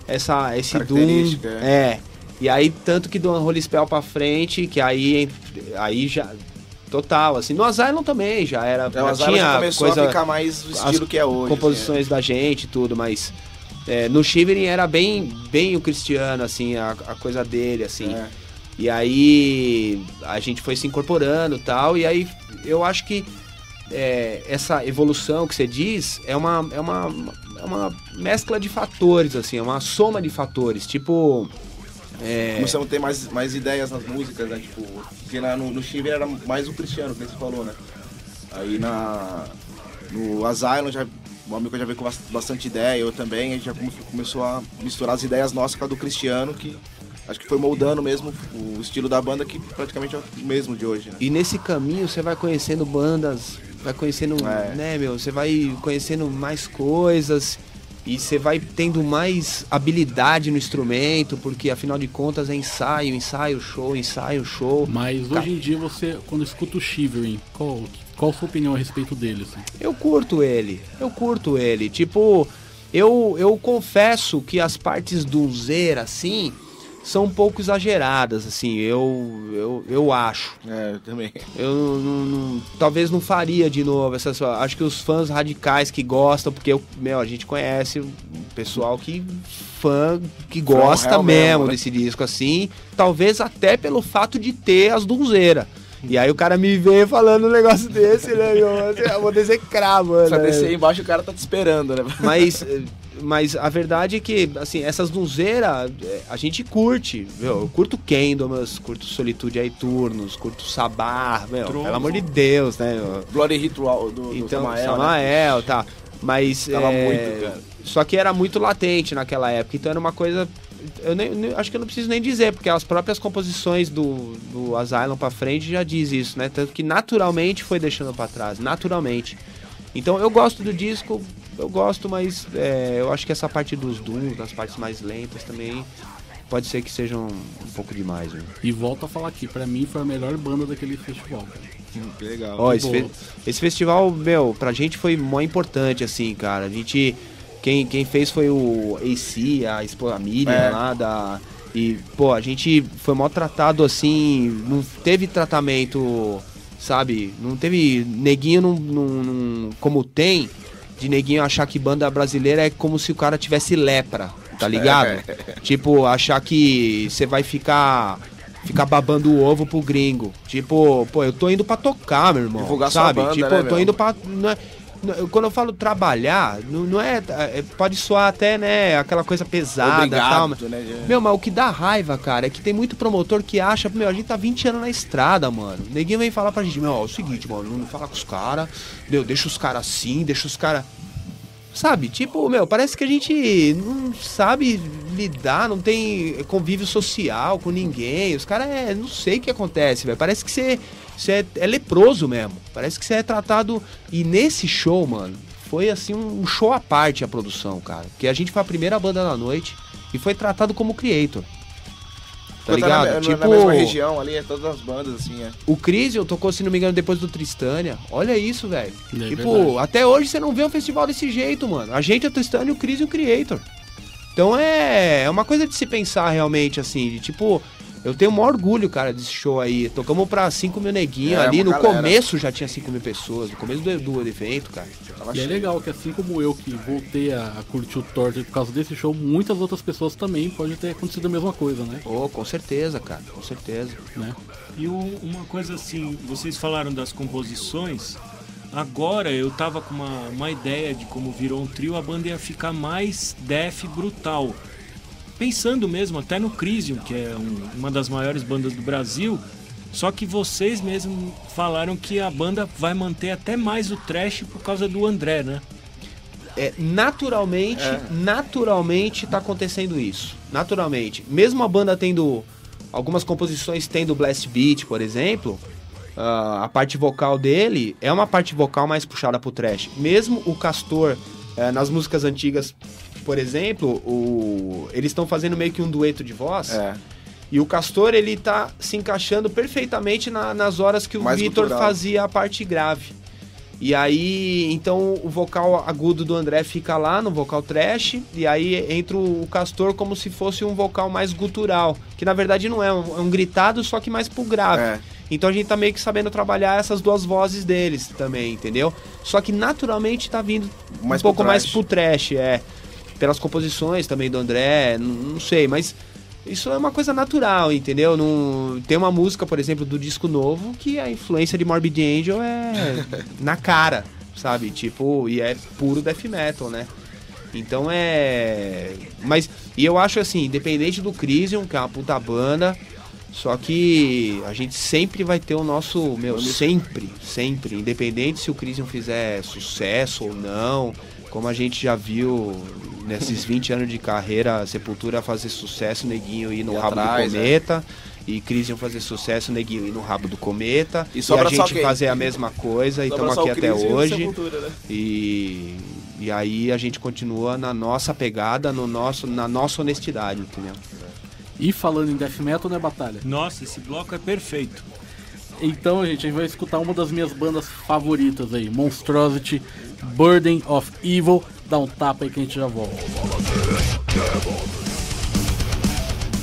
essa, esse Doom. Característica, É. E aí, tanto que do Holy Spell pra frente, que aí, aí já. Total, assim. No Asylum também já era. É, o já Asylum tinha já começou coisa, a ficar mais o estilo que é hoje. composições da gente e tudo, mas é, no Shivering era bem, bem o Cristiano, assim, a, a coisa dele, assim. é. E aí a gente foi se incorporando e tal, e aí eu acho que é, essa evolução que você diz é uma, é, uma, é uma mescla de fatores, assim, é uma soma de fatores. Tipo. É, Começamos a ter mais, mais ideias nas músicas, né? Tipo, porque na, no, no era mais o Cristiano, que você falou, né? Aí na. No Asylum já. O amigo já veio com bas- bastante ideia, eu também, a gente já come- começou a misturar as ideias nossas com a do Cristiano, que acho que foi moldando mesmo o estilo da banda, que praticamente é o mesmo de hoje, né? E nesse caminho você vai conhecendo bandas, vai conhecendo, É. né, meu? Você vai conhecendo mais coisas e você vai tendo mais habilidade no instrumento, porque afinal de contas é ensaio, ensaio, show, ensaio, show. Mas hoje em dia você, quando escuta o Shivering, qual, qual a sua opinião a respeito dele? Assim? Eu curto ele, eu curto ele. Tipo, eu, eu confesso que as partes dunzeira, assim, são um pouco exageradas, assim, eu, eu, eu acho. É, eu também. Eu não, não- talvez não faria de novo essas. Acho que os fãs radicais que gostam, porque eu, meu, a gente conhece o pessoal que fã que gosta real mesmo, mesmo, né? desse disco assim, talvez até pelo fato de ter as donzeiras. E aí o cara me vê falando um negócio desse, né, meu? Eu vou descer cravo, Só né? descer aí embaixo o cara tá te esperando, né? Mas, eh, mas a verdade é que, assim, essas donzeiras a gente curte, meu. Eu curto Candlemas, curto Solitude aí Turnos, curto Sabá, meu. Pelo amor de Deus, né, meu? Bloody Ritual do, do Então, Samael, Samael, né? tá. Mas. Tava é, muito, cara. Só que era muito latente naquela época, então era uma coisa. Eu nem, nem- acho que eu não preciso nem dizer, porque as próprias composições do, do Asylum pra frente já diz isso, né? Tanto que naturalmente foi deixando pra trás, naturalmente. Então eu gosto do disco, eu gosto, mas é, eu acho que essa parte dos dooms, das partes mais lentas também, pode ser que sejam um pouco demais, né? E volto a falar aqui, pra mim foi a melhor banda daquele festival. cara. Que legal. Ó, esse, fe- esse festival, meu, pra gente foi mó importante, assim, cara. A gente. Quem, quem fez foi o AC, a a Miriam É. lá da. E, pô, a gente foi mó tratado assim. Não teve tratamento, sabe? Não teve. Neguinho não, não, não- como tem, de neguinho achar que banda brasileira é como se o cara tivesse lepra, tá ligado? Tipo, achar que você vai ficar. Ficar babando o ovo pro gringo. Tipo, pô, eu tô indo pra tocar, meu irmão. Divulgar sabe? banda, tipo, né, eu tô meu? indo pra. é- quando eu falo trabalhar, não, não é, é- Pode soar até, né, aquela coisa pesada e tal. mas- né? meu, mas o que dá raiva, cara, é que tem muito promotor que acha, meu, a gente tá 20 anos na estrada, mano. Ninguém vem falar pra gente, meu, ó, é o seguinte, mano, não fala com os caras, meu, deixa os caras assim, deixa os caras. Sabe, tipo, meu, parece que a gente não sabe lidar, não tem convívio social com ninguém. Os caras é. Não sei o que acontece, velho. Parece que você, você é, é leproso mesmo. Parece que você é tratado. E nesse show, mano, foi assim um show à parte a produção, cara. Porque a gente foi a primeira banda da noite e foi tratado como creator. Tá Tá ligado? na, na- tipo, na mesma região ali, é todas as bandas, assim, é. o Crisium tocou, se não me engano, depois do Tristânia. Olha isso, velho. É tipo, verdade. até hoje você não vê um festival desse jeito, mano. A gente é o Tristânia e o Crisium Creator. Então é, é uma coisa de se pensar realmente, assim, de tipo. Eu tenho o maior orgulho, cara, desse show aí. Tocamos pra 5 mil neguinhos É, ali. No galera. começo já tinha 5 mil pessoas. No começo do, do evento, cara. E é legal que assim como eu que voltei a, a curtir o Torture por causa desse show, muitas outras pessoas também pode ter acontecido a mesma coisa, né? Oh, com certeza, cara. Com certeza. né? E o- uma coisa assim, vocês falaram das composições. Agora eu tava com uma, uma ideia de como virou um trio, a banda ia ficar mais death brutal. Pensando mesmo até no Crisium, que é um- uma das maiores bandas do Brasil. Só que vocês mesmos falaram que a banda vai manter até mais o trash por causa do André, né? É, naturalmente, naturalmente tá acontecendo isso. Naturalmente. Mesmo a banda tendo algumas composições tendo blast beat, por exemplo, ah, a parte vocal dele é uma parte vocal mais puxada pro trash. Mesmo o Castor eh, nas músicas antigas, por exemplo, o- eles estão fazendo meio que um dueto de voz. É. E o Castor, ele tá se encaixando perfeitamente na- nas horas que o Mais Vitor fazia a parte grave. E aí, então o vocal agudo do André fica lá no vocal trash, e aí entra o Castor como se fosse um vocal mais gutural, que na verdade não é, um, é um gritado, só que mais pro grave. É. Então a gente tá meio que sabendo trabalhar essas duas vozes deles também, entendeu? Só que naturalmente tá vindo Mais um pouco pro mais trash. pro trash, é. Pelas composições também do André, não, não sei, mas isso é uma coisa natural, entendeu? Não, tem uma música, por exemplo, do disco novo que a influência de Morbid Angel é na cara, sabe? Tipo, e é puro death metal, né? Então é. Mas. E eu acho assim, independente do Crisium, que é uma puta banda, só que a gente sempre vai ter o nosso. Meu, sempre, sempre. Independente se o Crisium fizer sucesso ou não. Como a gente já viu nesses 20 anos de carreira, a Sepultura fazer sucesso, Neguinho ir no E rabo atrás, do é. cometa. E Crisium fazer sucesso, Neguinho ir no rabo do cometa. E E, a gente fazer a mesma coisa. E estamos aqui até e hoje. Sepultura, né? E, e aí a gente continua na nossa pegada, no nosso, na nossa honestidade, entendeu? E falando em death metal, né, Batalha? Nossa, esse bloco é perfeito. Então, gente, a gente vai escutar uma das minhas bandas favoritas aí, Monstrosity, Burden of Evil. Dá um tapa aí que a gente já volta.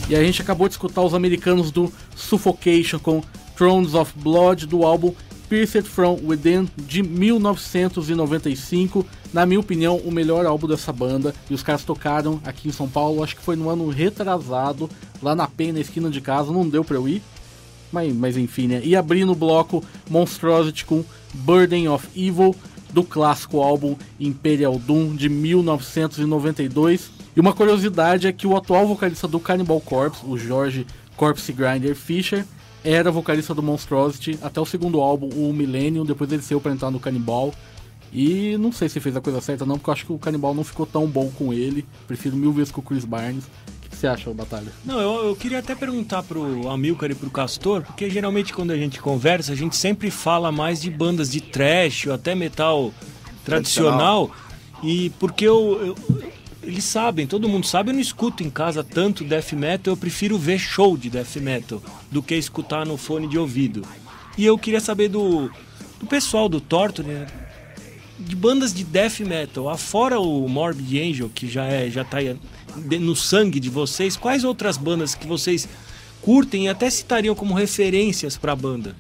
E a gente acabou de escutar os americanos do Suffocation com Thrones of Blood do álbum Pierced From Within de 1995. Na minha opinião, o melhor álbum dessa banda. E os caras tocaram aqui em São Paulo, acho que foi no ano retrasado, lá na PEN, na esquina de casa. Não deu pra eu ir, mas, mas enfim, né? E abrindo o bloco Monstrosity com Burden of Evil, do clássico álbum Imperial Doom de 1992. E uma curiosidade é que o atual vocalista do Cannibal Corpse, o George Corpse Grinder Fisher, era vocalista do Monstrosity até o segundo álbum, o Millennium. Depois ele saiu pra entrar no Cannibal. E não sei se fez a coisa certa, não, porque eu acho que o Cannibal não ficou tão bom com ele. Prefiro mil vezes com o Chris Barnes. Você acha, Batalha? Não, eu, eu queria até perguntar pro Amilcar e pro Castor, porque geralmente quando a gente conversa, a gente sempre fala mais de bandas de trash ou até metal tradicional. E porque eu, eu- eles sabem, todo mundo sabe, eu não escuto em casa tanto death metal, eu prefiro ver show de death metal do que escutar no fone de ouvido. E eu queria saber do, do pessoal do Torture, né? De bandas de death metal, afora o Morbid Angel, que já é já tá no sangue de vocês, quais outras bandas que vocês curtem e até citariam como referências pra banda?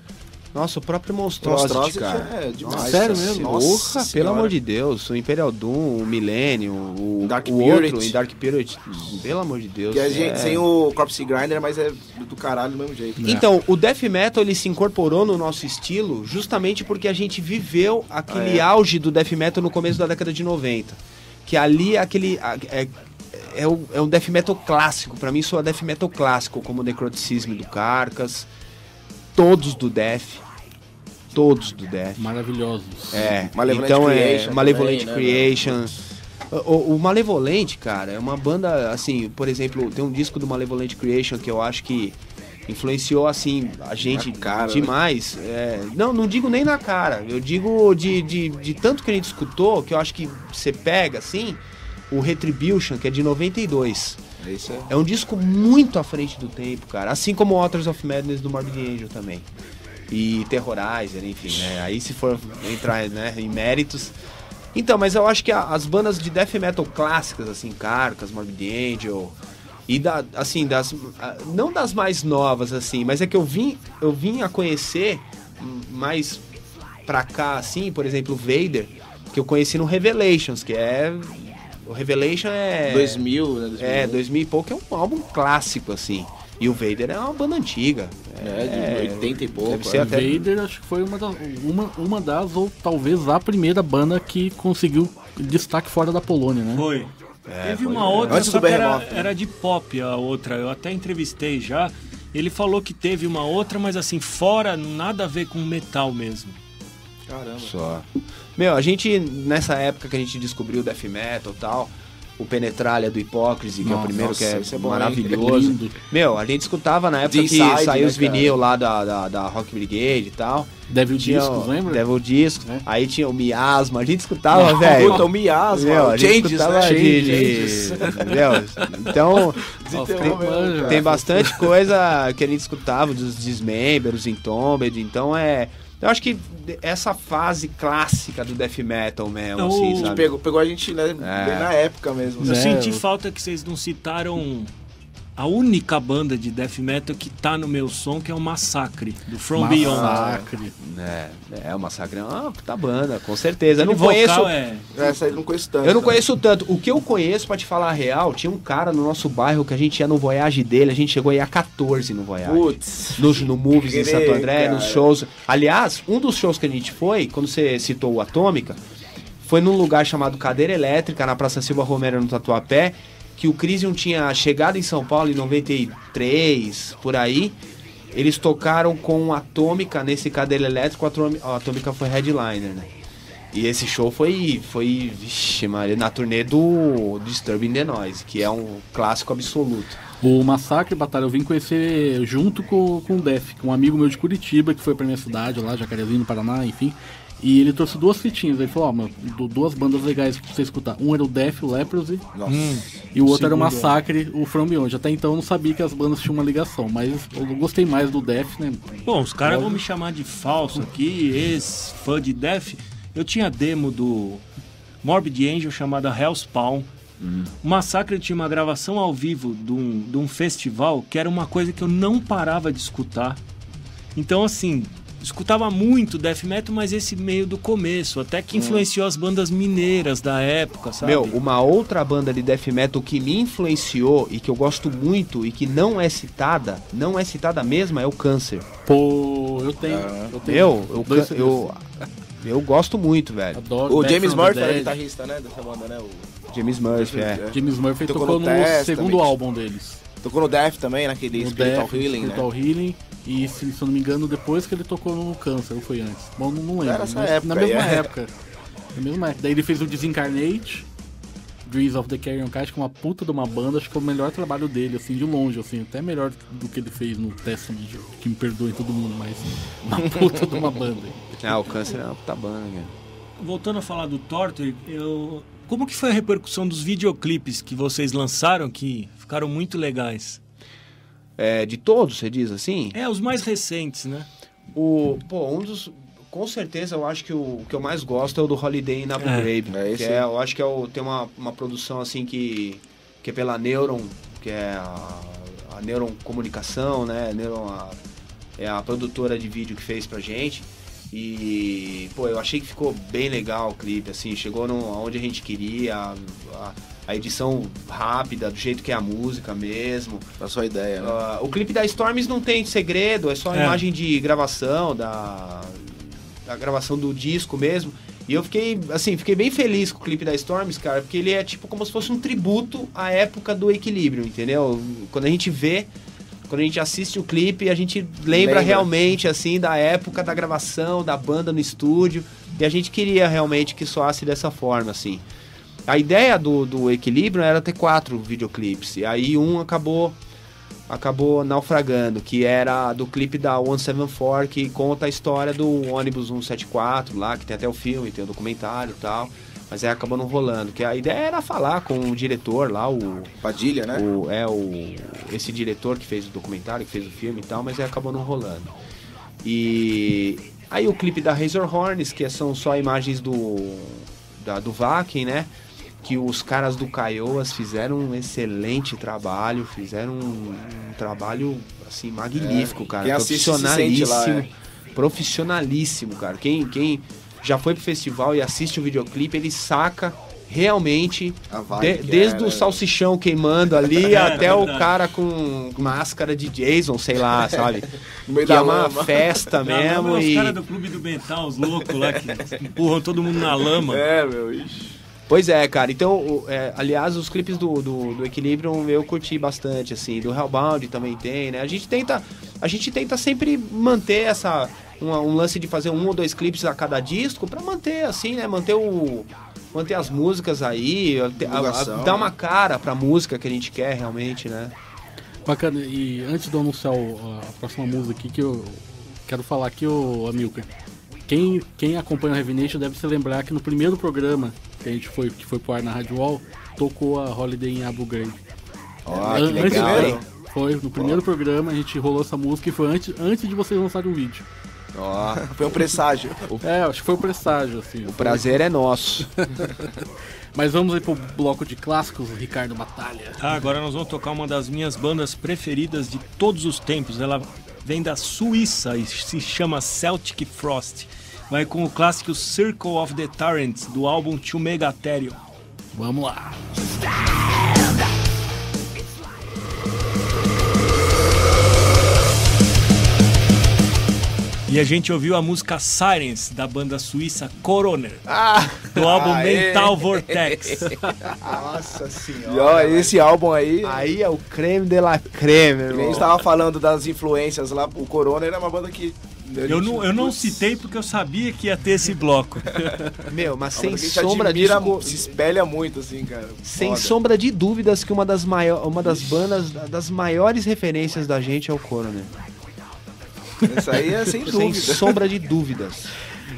Nossa, o próprio Monstrosity, Monstrosity cara. é demais. Sério mesmo? Nossa Porra, pelo amor de Deus, o Imperial Doom, o Millennium, o, Dark o outro, em Dark Spirit, pelo amor de Deus. Que a gente é. sem o Corpse Grinder, mas é do caralho do mesmo jeito. né? Então, o Death Metal ele se incorporou no nosso estilo justamente porque a gente viveu aquele Ah, é. auge do Death Metal no começo da década de 90. Que ali é aquele. É, é, o- é um Death Metal clássico. Pra mim, sou Death Metal clássico, como o Necroticism do Carcas, todos do Death. Todos do Death. Maravilhosos. É, Malevolent então é Malevolent também, né, Creation. O, o Malevolent, cara, é uma banda, assim, por exemplo, tem um disco do Malevolent Creation que eu acho que influenciou, assim, a gente cara, né? demais. É, não, não digo nem na cara, eu digo de, de, de tanto que a gente escutou, que eu acho que você pega, assim, o Retribution, que é de 92. É. É um disco muito à frente do tempo, cara. Assim como o Authors of Madness do Morbid Angel também. E Terrorizer, enfim, né? Aí se for entrar né, em méritos. Então, mas eu acho que a- as bandas de death metal clássicas, assim, Carcas, Morbid Angel, e da, assim, das. Não das mais novas, assim, mas é que eu vim, eu vim a conhecer mais pra cá, assim, por exemplo, Vader, que eu conheci no Revelations, que é. O Revelation é. 2000, né? 2000. É, 2000 e pouco é um álbum clássico, assim. E o Vader é uma banda antiga. É, de 80 e pouco. deve ser é. até- Vader acho que foi uma, da- uma, uma das, ou talvez a primeira banda que conseguiu destaque fora da Polônia, né? Foi. Teve uma outra, Antes só que era, né? era de pop a outra. Eu até entrevistei já. Ele falou que teve uma outra, mas assim, fora, nada a ver com metal mesmo. Caramba. Só. Meu, a gente, nessa época que a gente descobriu o death metal e tal, o Penetralha do Hypocrisy, que é o Nossa, primeiro que é, é bom, maravilhoso. Lindo. Meu, a gente escutava na época The que Inside, saiu né, os vinil cara? lá da, da, da Rock Brigade e tal. Devil Tinha Discos, o lembra? Devil Discos. É. Aí tinha o Miasma. A gente escutava, velho. Puta, o miasma, Meu, a o gente changes, escutava né? de, Changes. de- entendeu? Então, Tem- tem- bastante coisa que a gente escutava dos Dismember, os Entombed. Então é. Eu acho que essa fase clássica do death metal mesmo, Eu- assim, sabe? Pegou, pegou a gente né, É. bem na época mesmo. Eu É, senti eu- falta que vocês não citaram a única banda de death metal que tá no meu som, que é o Massacre, do From Beyond. Massacre. É, é, o Massacre é uma puta banda, com certeza. Eu não conheço. é... Essa aí eu não conheço tanto. Eu não né? conheço tanto. O que eu conheço, pra te falar a real, tinha um cara no nosso bairro que a gente ia no Voyage dele, a gente chegou a ir a 14 no Voyage. Putz. No, no Movies em Santo André, cara. nos shows. Aliás, um dos shows que a gente foi, quando você citou o Atômica, foi num lugar chamado Cadeira Elétrica, na Praça Silva Romero, no Tatuapé, que o Crisium tinha chegado em São Paulo em 93, por aí. Eles tocaram com Atômica nesse Cadeira Elétrica, o Atômica, a Atômica foi headliner, né? E esse show foi, foi vixe, Maria, na turnê do Disturbing the Noise, que é um clássico absoluto. O Massacre Batalha eu vim conhecer junto com, com o Def, um amigo meu de Curitiba, que foi pra minha cidade lá, Jacarezinho, no Paraná, enfim. E ele trouxe duas fitinhas. Ele falou, ó, mano, du- duas bandas legais pra você escutar. Um era o Def, o Leprosy, Nossa. e o outro era o segundo Massacre, o From Beyond. Até então eu não sabia que as bandas tinham uma ligação, mas eu gostei mais do Def, né? Bom, os caras vão me chamar de falso aqui, ex-fã de Death. Eu tinha demo do Morbid Angel chamada Hellspawn. O Massacre tinha uma gravação ao vivo de um, de um festival que era uma coisa que eu não parava de escutar. Então, assim, escutava muito death metal, mas esse meio do começo, até que influenciou as bandas mineiras da época, sabe? Meu, uma outra banda de death metal que me influenciou e que eu gosto muito e que não é citada, não é citada mesmo, é o Câncer. Pô, eu tenho. Ah. eu tenho Meu, eu, dois eu, eu gosto muito, velho. Adoro O James Murphy era Dead. guitarrista, né, dessa banda, né? O... James Murphy, é. James Murphy Tocou tocou, no no, segundo álbum deles. Tocou no Death também, naquele No Spiritual Death, Healing, Spiritual né? Healing. E se, se eu não me engano, depois que ele tocou no Câncer, ou foi antes? Bom, não, não lembro. Era essa mas época na mesma é. época. Na mesma época. Daí ele fez o Disincarnate, Dreams of the Carrion Cast, que é uma puta de uma banda, acho que é o melhor trabalho dele, assim, de longe, assim, até melhor do que ele fez no Testament, que me perdoe todo mundo, mas uma puta de uma banda. Ah, o Câncer é uma puta banda, cara. Voltando a falar do Torture, eu... como que foi a repercussão dos videoclipes que vocês lançaram que ficaram muito legais? É, de todos, você diz assim? É, os mais recentes, né? O, pô, um dos. Com certeza, eu acho que o, que eu mais gosto é o do Holiday in Abu É, Ghraib. é esse que é, eu acho que é o, tem uma, uma produção assim que, que é pela Neuron, que é a, a Neuron Comunicação, né? Neuron a- é a produtora de vídeo que fez pra gente. E, pô, eu achei que ficou bem legal o clipe, assim, chegou no, onde a gente queria, a, a- a edição rápida, do jeito que é a música mesmo. Da sua ideia, né? Ah, o clipe da Storms não tem segredo, é só a É. imagem de gravação, da, da gravação do disco mesmo. E eu fiquei, assim, fiquei bem feliz com o clipe da Storms, cara, porque ele é tipo como se fosse um tributo à época do equilíbrio, entendeu? Quando a gente vê, quando a gente assiste o clipe, a gente lembra, Lembra. realmente, assim, da época da gravação, da banda no estúdio. E a gente queria realmente que soasse dessa forma, assim. A ideia do, do equilíbrio era ter quatro videoclipes. E aí um acabou acabou naufragando, que era do clipe da 174, que conta a história do ônibus 174 lá, que tem até o filme, tem o documentário e tal. Mas aí acabou não rolando. Que a ideia era falar com o diretor lá, o, Padilha, né? o, é o esse diretor que fez o documentário, que fez o filme e tal, mas aí acabou não rolando. E aí o clipe da Razor Horns, que são só imagens do da, do Vaken, né? Que os caras do Caioas fizeram um excelente trabalho, fizeram um, um trabalho assim magnífico, É, cara, quem profissionalíssimo, lá, é. profissionalíssimo, cara. Quem quem já foi pro festival e assiste o videoclipe, ele saca realmente A de- desde é, o né? salsichão queimando ali É, até o cara com máscara de Jason, sei lá, sabe? No meio que é uma lama. festa mesmo lama, e Os caras do clube do Bental, os loucos lá que empurram todo mundo na lama. É, meu, ixi. Pois é, cara. Então, o- é, aliás, os clipes do, do, do Equilibrium eu curti bastante, assim. Do Hellbound também tem, né? A gente tenta, a gente tenta sempre manter essa... uma- um lance de fazer um ou dois clipes a cada disco pra manter, assim, né? Manter o... Manter as músicas aí, a- a- Divulgação, dar uma cara pra música que a gente quer realmente, né? Bacana, e antes de eu anunciar o- a próxima música aqui, que eu quero falar aqui, ô Amilcar. Quem, quem acompanha o Heavy Nation deve se lembrar que no primeiro programa que a gente foi, que foi pro ar na Rádio Wall, tocou a Holiday em Abu Ghraib. Ó, que An- antes legal, de- hein? Foi, no primeiro programa a gente rolou essa música e foi antes, antes de vocês lançarem o vídeo. Ó, Foi um presságio. É, acho que foi o presságio, assim. o prazer é nosso. Mas vamos aí pro bloco de clássicos, Ricardo Batalha. Ah, agora nós vamos tocar uma das minhas bandas preferidas de todos os tempos. Ela vem da Suíça e se chama Celtic Frost. Vai com o clássico Circle of the Tyrants do álbum To Megatherium. Vamos lá. E a gente ouviu a música Sirens da banda suíça Coroner Ah, do álbum aê. Mental Vortex. Nossa E senhora. ó, esse álbum aí, Aí é o creme de la creme, nem a irmão. gente tava falando das influências lá, o Corona era uma banda que. Eu não, eu não citei porque eu sabia que ia ter esse bloco. Meu, mas é sem sombra de se espelha muito, assim, cara. Sem Foda. sombra de dúvidas que uma das, maior, uma das bandas, das maiores referências da gente é o Coroner. Isso aí é sem Sem dúvida. sombra de dúvidas.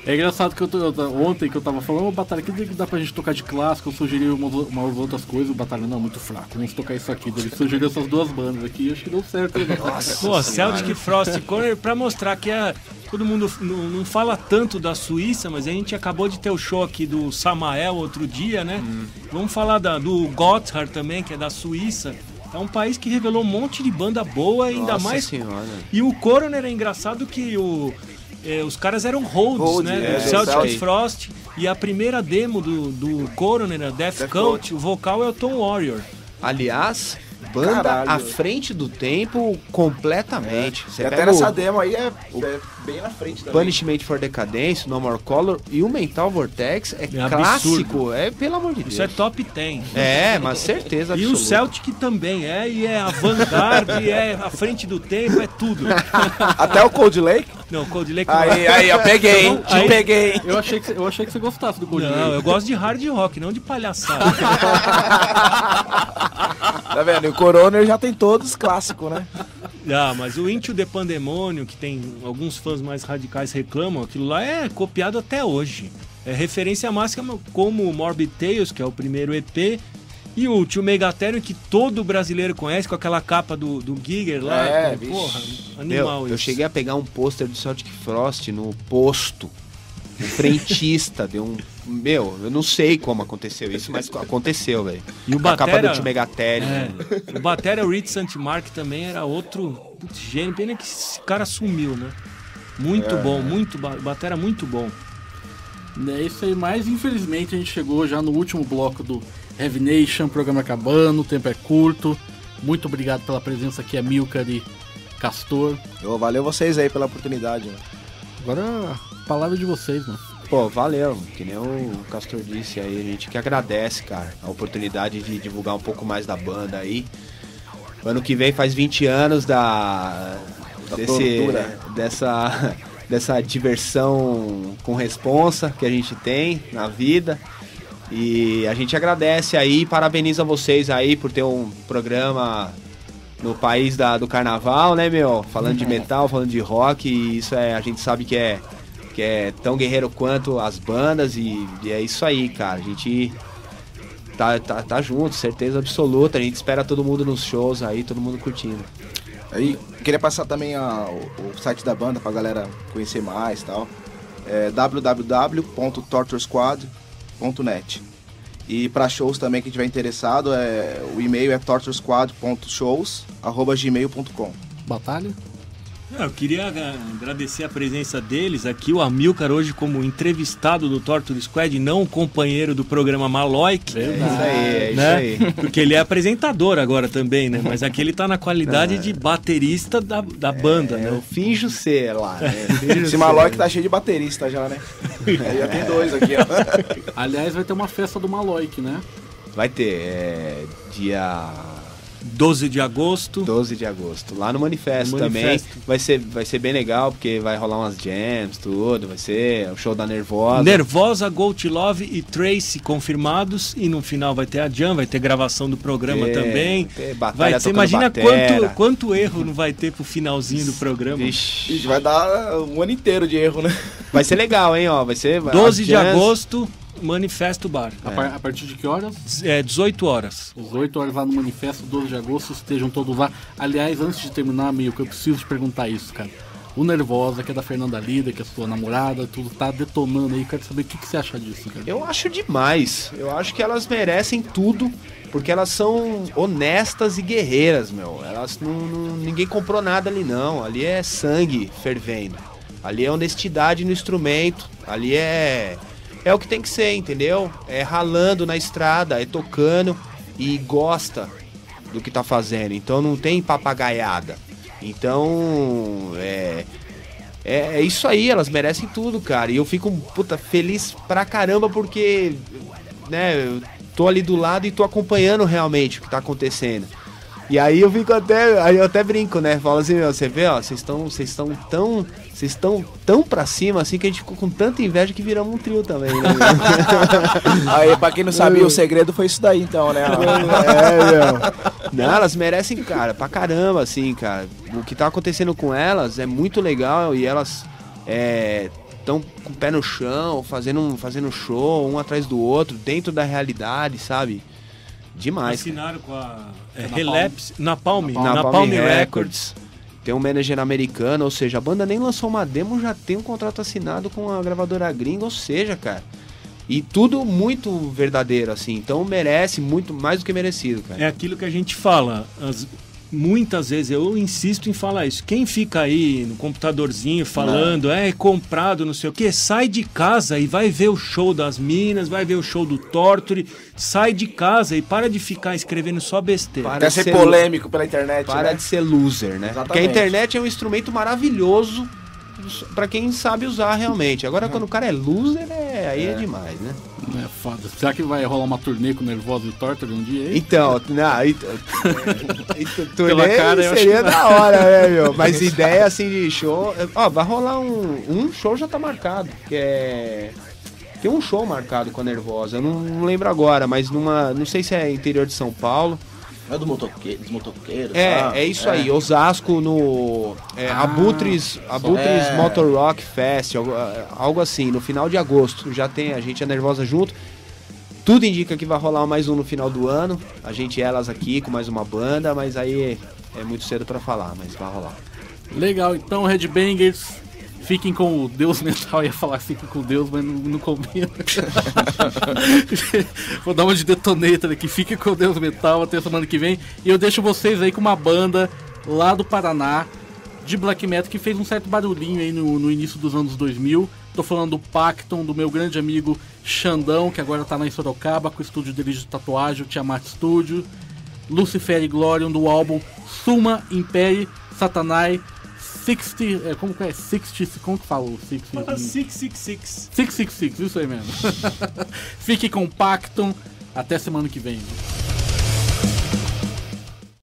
É engraçado que eu eu ontem que eu tava falando, ô Batalha, que dá pra gente tocar de clássico? Eu sugeri umas, umas outras coisas, o Batalha não, muito fraco, vamos tocar isso aqui. Ele sugeriu essas duas bandas aqui e acho que deu certo. hein, Batalha? Pô, Celtic Frost e Coroner pra mostrar que é, todo mundo não, não fala tanto da Suíça, mas a gente acabou de ter o show aqui do Samael outro dia, né? Vamos falar da- do Gotthard também, que é da Suíça. É um país que revelou um monte de banda boa, ainda Nossa mais senhora. E o Coroner é engraçado que o, é, os caras eram holds, Hold, né? é, do Celtic exato. Frost. E a primeira demo do, do Coroner, a Death, Death Cult, Cult. o vocal é o Tom Warrior. Aliás, banda Caralho. à frente do tempo completamente. Você E até nessa o demo aí é, é bem na frente também. Punishment for Decadence, No More Color e o Mental Vortex é, É clássico. É, pelo amor de Deus. Isso é top 10. É, mas certeza E absoluta. o Celtic também é, e é a vanguarda, e é a frente do tempo, é tudo. Até o Cold Lake. Não, Cold Lake Aí, aí, eu peguei, hein? Aí- Te peguei. Eu achei que, você- eu achei que você gostasse do Cold Não, Lake. eu gosto de hard rock, não de palhaçada. Tá vendo? E o Coroner já tem todos clássicos, né? ah, mas o Into the Pandemonium, que tem alguns fãs mais radicais reclamam, aquilo lá é copiado até hoje. É referência máxima como o Morbid Tales, que é o primeiro EP, e o Tio Megatherium, que todo brasileiro conhece, com aquela capa do, do Giger lá. É, Pô, Porra, animal Meu, eu isso. cheguei a pegar um pôster do Celtic Frost no posto. O frentista deu um. Meu, eu não sei como aconteceu isso, mas aconteceu, velho. E o Com a capa Batera- do Megatério. É. O Batera Reed Santmark também era outro putz, gênio. Pena que esse cara sumiu, né? Muito bom, muito ba- Batera muito bom. É isso aí, mas infelizmente a gente chegou já no último bloco do Heavy Nation, programa acabando, o tempo é curto. Muito obrigado pela presença aqui, Amilcar e Castor. Valeu vocês aí pela oportunidade. né? Agora a palavra é de vocês, mano. Pô, valeu. Que nem o Castor disse aí, a gente que agradece, cara, a oportunidade de divulgar um pouco mais da banda aí. Ano que vem faz 20 anos da. Da desse, dessa, dessa diversão com responsa que a gente tem na vida. E a gente agradece aí, parabeniza vocês aí por ter um programa no país da, do carnaval, né, meu? Falando de metal, falando de rock, e isso é, a gente sabe que é, que é tão guerreiro quanto as bandas, e, e é isso aí, cara. A gente tá, tá, tá junto, certeza absoluta. A gente espera todo mundo nos shows aí, todo mundo curtindo. Aí, queria passar também a- o, o site da banda pra galera conhecer mais e tal. É www.torturesquad.net. E para shows também, quem tiver interessado, é, o e-mail é torturesquad.shows.gmail.com. Batalha? Eu queria agradecer a presença deles aqui, o Amilcar hoje como entrevistado do Torture Squad, não o companheiro do programa Maloic. É isso aí, é né? isso aí. Porque ele é apresentador agora também, né? Mas aqui ele tá na qualidade de baterista da, da banda, É, né? eu finjo ser lá, né? Esse ser. Maloc tá cheio de baterista já, né? Aí já tem dois aqui, ó. Aliás, vai ter uma festa do Maloic, né? Vai ter, é, dia 12 de agosto. 12 de agosto, lá no Manifesto, No Manifesto. também. Vai ser, vai ser bem legal, porque vai rolar umas jams, tudo. Vai ser o show da Nervosa. Nervosa, Gold Love e Tracy confirmados. E no final vai ter a Jam, vai ter gravação do programa É, também. ter batalha Vai ter, imagina batera. quanto, quanto erro não vai ter pro finalzinho do programa. Vixe. Ixi, vai dar um ano inteiro de erro, né? Vai ser legal, hein, ó. Vai ser. 12 as de jams- agosto, Manifesto Bar. A, par- a partir de que horas? É 18 horas. Às 8 horas lá no Manifesto, 12 de agosto, estejam todos lá. Aliás, antes de terminar, meio que eu preciso te perguntar isso, cara. O Nervosa, que é da Fernanda Lida, que é sua namorada, tudo tá detonando aí. Quero saber o que, que você acha disso, cara. Eu acho demais. Eu acho que elas merecem tudo, porque elas são honestas e guerreiras, meu. Elas não, não- ninguém comprou nada ali não. Ali é sangue fervendo. Ali é honestidade no instrumento. Ali é é o que tem que ser, entendeu? É ralando na estrada, é tocando e gosta do que tá fazendo. Então não tem papagaiada. Então, é é, é isso aí, elas merecem tudo, cara. E eu fico, puta, feliz pra caramba porque, né, eu tô ali do lado e tô acompanhando realmente o que tá acontecendo. E aí eu fico até, aí eu até brinco, né? Falo assim, meu, você vê, ó, vocês estão, vocês estão tão, vocês estão tão pra cima assim que a gente ficou com tanta inveja que viramos um trio também, né? Aí, pra quem não sabia, o segredo foi isso daí, então, né? É, meu. Não, elas merecem, cara, pra caramba, assim, cara. O que tá acontecendo com elas é muito legal e elas estão com o pé no chão, fazendo, fazendo show, um atrás do outro, dentro da realidade, sabe? Demais. cara. Assinaram com a é. Relapse, Napalm, Napalm Napalm, Records. Records. Tem um manager americano, ou seja, a banda nem lançou uma demo, já tem um contrato assinado com a gravadora gringa, ou seja, cara. E tudo muito verdadeiro, assim. Então merece muito mais do que merecido, cara. É aquilo que a gente fala. as- muitas vezes eu insisto em falar isso. Quem fica aí no computadorzinho falando, é comprado, não sei o que, sai de casa e vai ver o show das minas, vai ver o show do Torture, sai de casa e para de ficar escrevendo só besteira. Para Quer ser ser polêmico pela internet, Para né? de ser loser, né? Exatamente. Porque a internet é um instrumento maravilhoso pra quem sabe usar realmente. Agora, quando o cara é loser, é, aí é, demais, né? É foda. Será que vai rolar uma turnê com o Nervosa e Torture um dia aí? Então, então, então, Pela turnê cara, seria da hora, né, meu? Mas ideia assim de show. Ó, vai rolar um. Um show já tá marcado. Que é. Tem um show marcado com a Nervosa. Eu não, não lembro agora, mas numa. Não sei se é interior de São Paulo. É do motoque... dos motoqueiros. É, é isso aí, Osasco no é, Ah, Abutres, Abutres é. Motor Rock Fest, algo, algo assim, no final de agosto. Já tem a gente é nervosa junto. Tudo indica que vai rolar mais um no final do ano. A gente e elas aqui com mais uma banda, mas aí é muito cedo pra falar, mas vai rolar. Legal, então, Headbangers, fiquem com o Deus mental. Eu ia falar fiquem com Deus, mas não, não combina. Vou dar uma de detonator aqui. Fiquem com o Deus mental até semana que vem. E eu deixo vocês aí com uma banda lá do Paraná de black metal que fez um certo barulhinho aí no, no início dos anos 2000. Tô falando do Pacton, do meu grande amigo Xandão, que agora tá lá em Sorocaba com o estúdio dele de tatuagem, o Tiamat Studio. Lucifer e Glorium do álbum Suma Imperi Satanai 60. É, como que é? 60. Como que 60? 666. 666, isso aí mesmo. Fique com o Pacton. Até semana que vem.